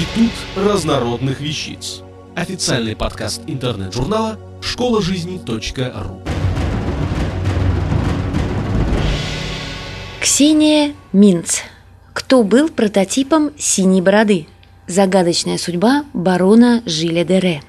Институт разнородных вещиц. Официальный подкаст интернет-журнала школа жизни.ру. Ксения Минц. Кто был прототипом синей бороды? Загадочная судьба барона Жиля Дере.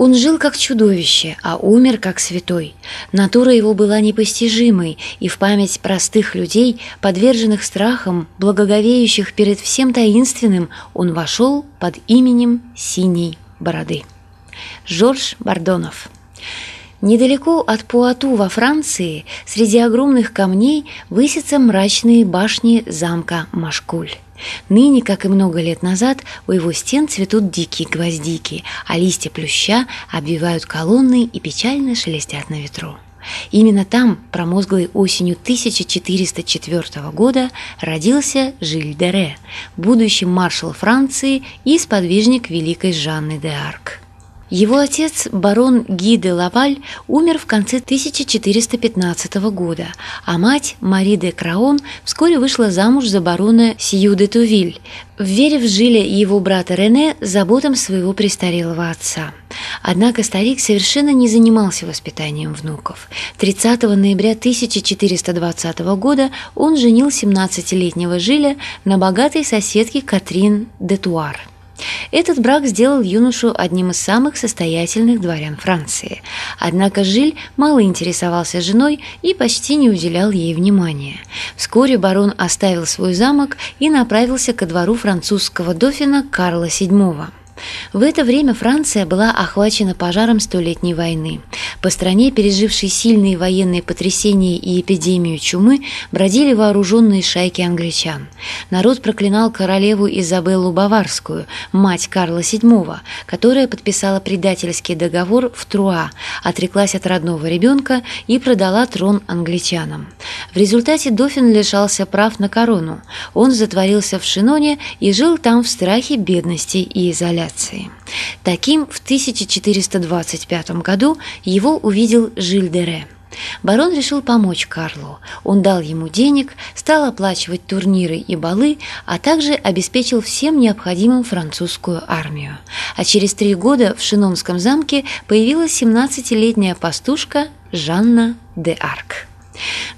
Он жил как чудовище, а умер как святой. Натура его была непостижимой, и в память простых людей, подверженных страхам, благоговеющих перед всем таинственным, он вошел под именем Синей Бороды. Жорж Бардонов Недалеко от Пуату во Франции, среди огромных камней, высятся мрачные башни замка Машкуль. Ныне, как и много лет назад, у его стен цветут дикие гвоздики, а листья плюща обвивают колонны и печально шелестят на ветру. Именно там, промозглой осенью 1404 года, родился Жиль де Ре, будущий маршал Франции и сподвижник великой Жанны де Арк. Его отец, барон Ги де Лаваль, умер в конце 1415 года, а мать, Мари де Краон, вскоре вышла замуж за барона Сью де Тувиль, верив Жиле и его брата Рене заботам своего престарелого отца. Однако старик совершенно не занимался воспитанием внуков. 30 ноября 1420 года он женил 17-летнего Жиля на богатой соседке Катрин де Туар – этот брак сделал юношу одним из самых состоятельных дворян Франции. Однако Жиль мало интересовался женой и почти не уделял ей внимания. Вскоре барон оставил свой замок и направился ко двору французского дофина Карла VII. В это время Франция была охвачена пожаром Столетней войны. По стране, пережившей сильные военные потрясения и эпидемию чумы, бродили вооруженные шайки англичан. Народ проклинал королеву Изабеллу Баварскую, мать Карла VII, которая подписала предательский договор в Труа, отреклась от родного ребенка и продала трон англичанам. В результате Дофин лишался прав на корону. Он затворился в Шиноне и жил там в страхе, бедности и изоляции авиации. Таким в 1425 году его увидел Жиль Дере. Барон решил помочь Карлу. Он дал ему денег, стал оплачивать турниры и балы, а также обеспечил всем необходимым французскую армию. А через три года в Шинонском замке появилась 17-летняя пастушка Жанна де Арк.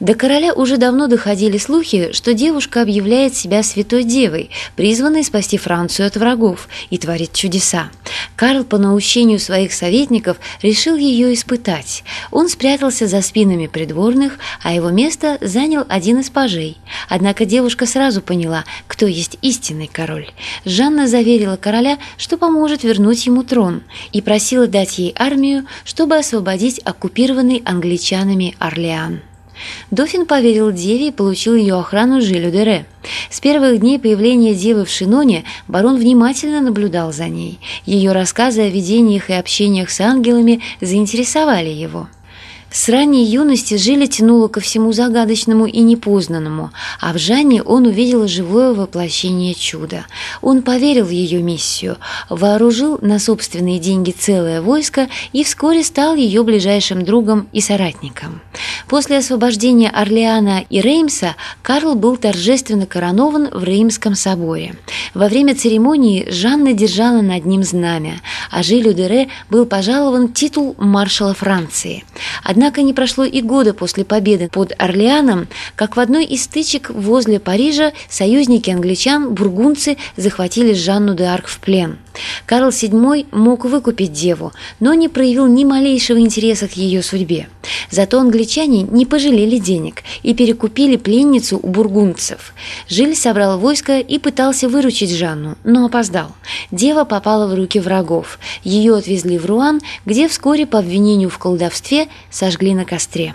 До короля уже давно доходили слухи, что девушка объявляет себя святой девой, призванной спасти Францию от врагов, и творит чудеса. Карл по наущению своих советников решил ее испытать. Он спрятался за спинами придворных, а его место занял один из пажей. Однако девушка сразу поняла, кто есть истинный король. Жанна заверила короля, что поможет вернуть ему трон, и просила дать ей армию, чтобы освободить оккупированный англичанами Орлеан. Дофин поверил Деве и получил ее охрану Жилю Дере. С первых дней появления Девы в Шиноне барон внимательно наблюдал за ней. Ее рассказы о видениях и общениях с ангелами заинтересовали его. С ранней юности Жиля тянуло ко всему загадочному и непознанному, а в Жанне он увидел живое воплощение чуда. Он поверил в ее миссию, вооружил на собственные деньги целое войско и вскоре стал ее ближайшим другом и соратником. После освобождения Орлеана и Реймса Карл был торжественно коронован в Реймском соборе. Во время церемонии Жанна держала над ним знамя, а Жилю Дере был пожалован титул маршала Франции. Однако Однако не прошло и года после победы под Орлеаном, как в одной из стычек возле Парижа союзники англичан, бургунцы, захватили Жанну де Арк в плен. Карл VII мог выкупить деву, но не проявил ни малейшего интереса к ее судьбе. Зато англичане не пожалели денег и перекупили пленницу у бургунцев. Жиль собрал войско и пытался выручить Жанну, но опоздал. Дева попала в руки врагов. Ее отвезли в Руан, где вскоре по обвинению в колдовстве сожгли на костре.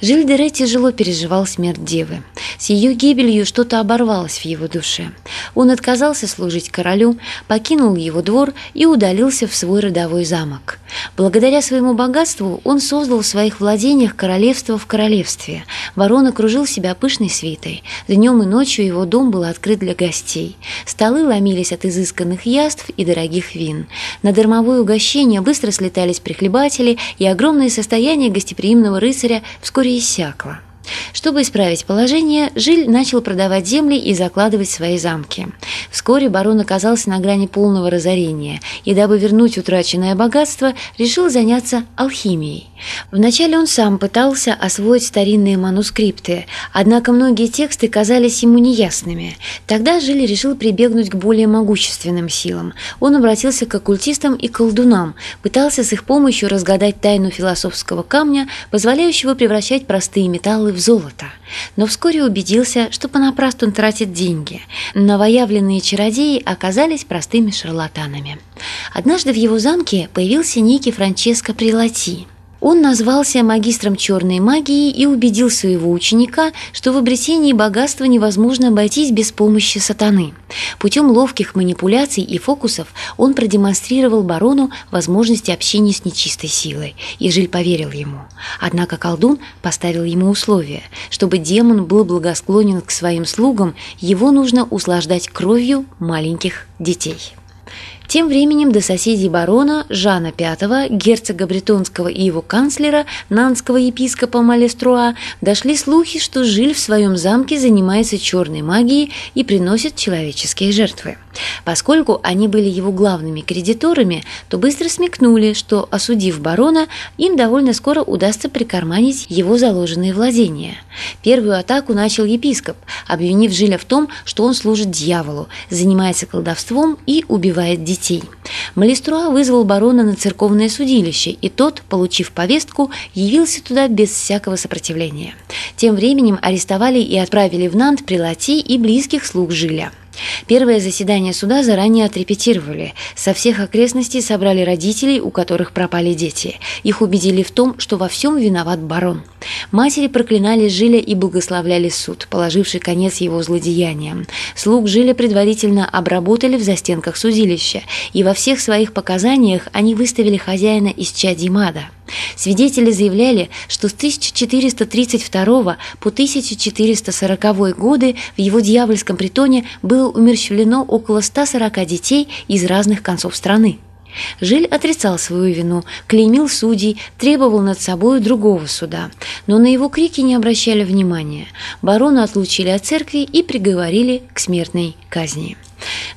Жильдере тяжело переживал смерть девы. С ее гибелью что-то оборвалось в его душе. Он отказался служить королю, покинул его двор и удалился в свой родовой замок. Благодаря своему богатству он создал в своих владениях королевство в королевстве. Ворон окружил себя пышной свитой. Днем и ночью его дом был открыт для гостей. Столы ломились от изысканных яств и дорогих вин. На дармовое угощение быстро слетались прихлебатели, и огромное состояние гостеприимного рыцаря вскоре иссякло. Чтобы исправить положение, Жиль начал продавать земли и закладывать свои замки. Вскоре барон оказался на грани полного разорения и, дабы вернуть утраченное богатство, решил заняться алхимией. Вначале он сам пытался освоить старинные манускрипты, однако многие тексты казались ему неясными. Тогда Жиль решил прибегнуть к более могущественным силам. Он обратился к оккультистам и колдунам, пытался с их помощью разгадать тайну философского камня, позволяющего превращать простые металлы в золото. Но вскоре убедился, что понапрасну он тратит деньги. Новоявленные чародеи оказались простыми шарлатанами. Однажды в его замке появился некий Франческо Прилати – он назвался магистром черной магии и убедил своего ученика, что в обретении богатства невозможно обойтись без помощи сатаны. Путем ловких манипуляций и фокусов он продемонстрировал барону возможности общения с нечистой силой, и Жиль поверил ему. Однако колдун поставил ему условие, чтобы демон был благосклонен к своим слугам, его нужно услаждать кровью маленьких детей. Тем временем до соседей барона Жана V, герцога Бретонского и его канцлера, нанского епископа Малеструа, дошли слухи, что Жиль в своем замке занимается черной магией и приносит человеческие жертвы. Поскольку они были его главными кредиторами, то быстро смекнули, что, осудив барона, им довольно скоро удастся прикарманить его заложенные владения. Первую атаку начал епископ, обвинив Жиля в том, что он служит дьяволу, занимается колдовством и убивает детей. Малиструа вызвал барона на церковное судилище, и тот, получив повестку, явился туда без всякого сопротивления. Тем временем арестовали и отправили в Нант прилати и близких слуг Жиля. Первое заседание суда заранее отрепетировали. Со всех окрестностей собрали родителей, у которых пропали дети. Их убедили в том, что во всем виноват барон. Матери проклинали Жиля и благословляли суд, положивший конец его злодеяниям. Слуг Жиля предварительно обработали в застенках судилища, и во всех своих показаниях они выставили хозяина из Чадимада – Свидетели заявляли, что с 1432 по 1440 годы в его дьявольском притоне было умерщвлено около 140 детей из разных концов страны. Жиль отрицал свою вину, клеймил судей, требовал над собой другого суда, но на его крики не обращали внимания. Барона отлучили от церкви и приговорили к смертной казни.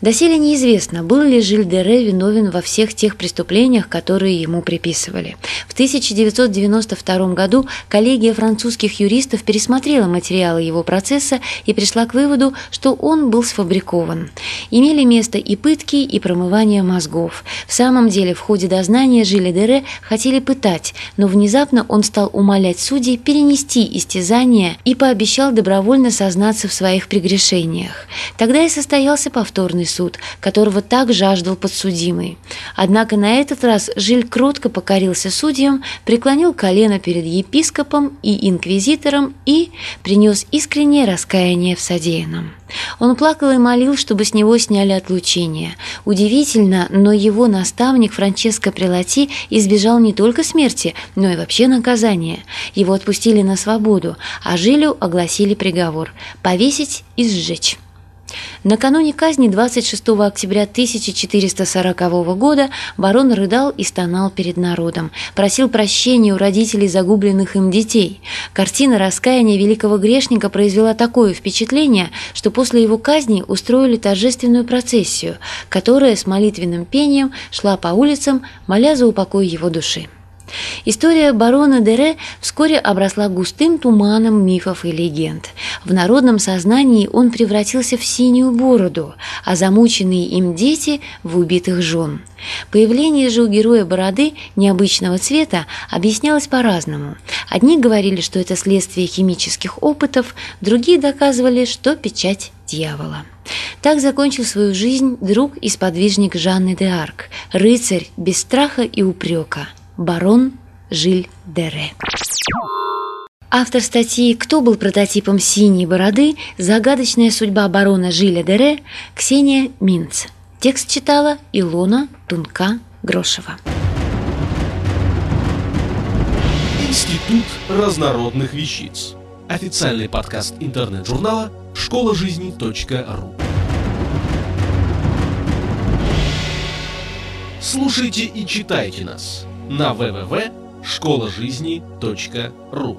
Доселе неизвестно, был ли Жиль-Дере виновен во всех тех преступлениях, которые ему приписывали. В 1992 году коллегия французских юристов пересмотрела материалы его процесса и пришла к выводу, что он был сфабрикован. Имели место и пытки, и промывание мозгов. В самом деле в ходе дознания Жиля-Дере хотели пытать, но внезапно он стал умолять судей перенести истязание и пообещал добровольно сознаться в своих прегрешениях. Тогда и состоялся повторный суд, которого так жаждал подсудимый. Однако на этот раз Жиль кротко покорился судьям, преклонил колено перед епископом и инквизитором и принес искреннее раскаяние в содеянном. Он плакал и молил, чтобы с него сняли отлучение. Удивительно, но его наставник Франческо Прелати избежал не только смерти, но и вообще наказания. Его отпустили на свободу, а Жилю огласили приговор – повесить и сжечь. Накануне казни 26 октября 1440 года барон рыдал и стонал перед народом, просил прощения у родителей загубленных им детей. Картина раскаяния великого грешника произвела такое впечатление, что после его казни устроили торжественную процессию, которая с молитвенным пением шла по улицам, моля за упокой его души. История барона Дере вскоре обросла густым туманом мифов и легенд. В народном сознании он превратился в синюю бороду, а замученные им дети – в убитых жен. Появление же у героя бороды необычного цвета объяснялось по-разному. Одни говорили, что это следствие химических опытов, другие доказывали, что печать дьявола. Так закончил свою жизнь друг и сподвижник Жанны де Арк, рыцарь без страха и упрека – барон Жиль Дере. Автор статьи «Кто был прототипом синей бороды? Загадочная судьба барона Жиля Дере» Ксения Минц. Текст читала Илона Тунка-Грошева. Институт разнородных вещиц. Официальный подкаст интернет-журнала школа жизни .ру. Слушайте и читайте нас – на www.школажизни.ру